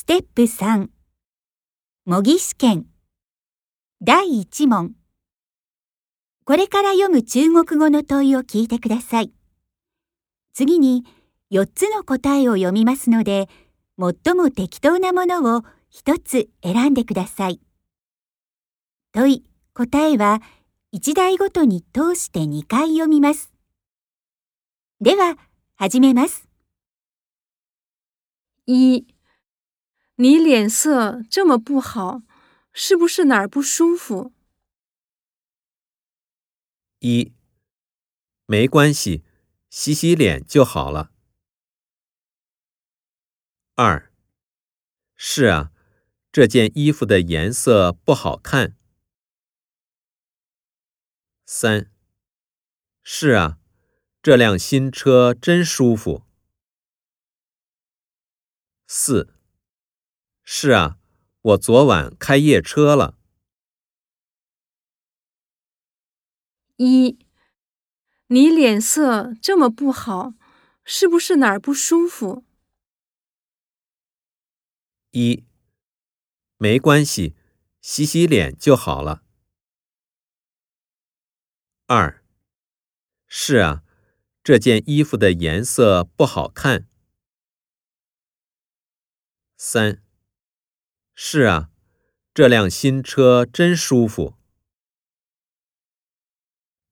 ステップ3模擬試験第1問これから読む中国語の問いを聞いてください。次に4つの答えを読みますので、最も適当なものを1つ選んでください。問い、答えは1台ごとに通して2回読みます。では、始めます。1你脸色这么不好，是不是哪儿不舒服？一，没关系，洗洗脸就好了。二，是啊，这件衣服的颜色不好看。三，是啊，这辆新车真舒服。四。是啊，我昨晚开夜车了。一，你脸色这么不好，是不是哪儿不舒服？一，没关系，洗洗脸就好了。二，是啊，这件衣服的颜色不好看。三。是啊，这辆新车真舒服。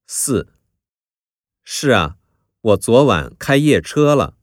四，是啊，我昨晚开夜车了。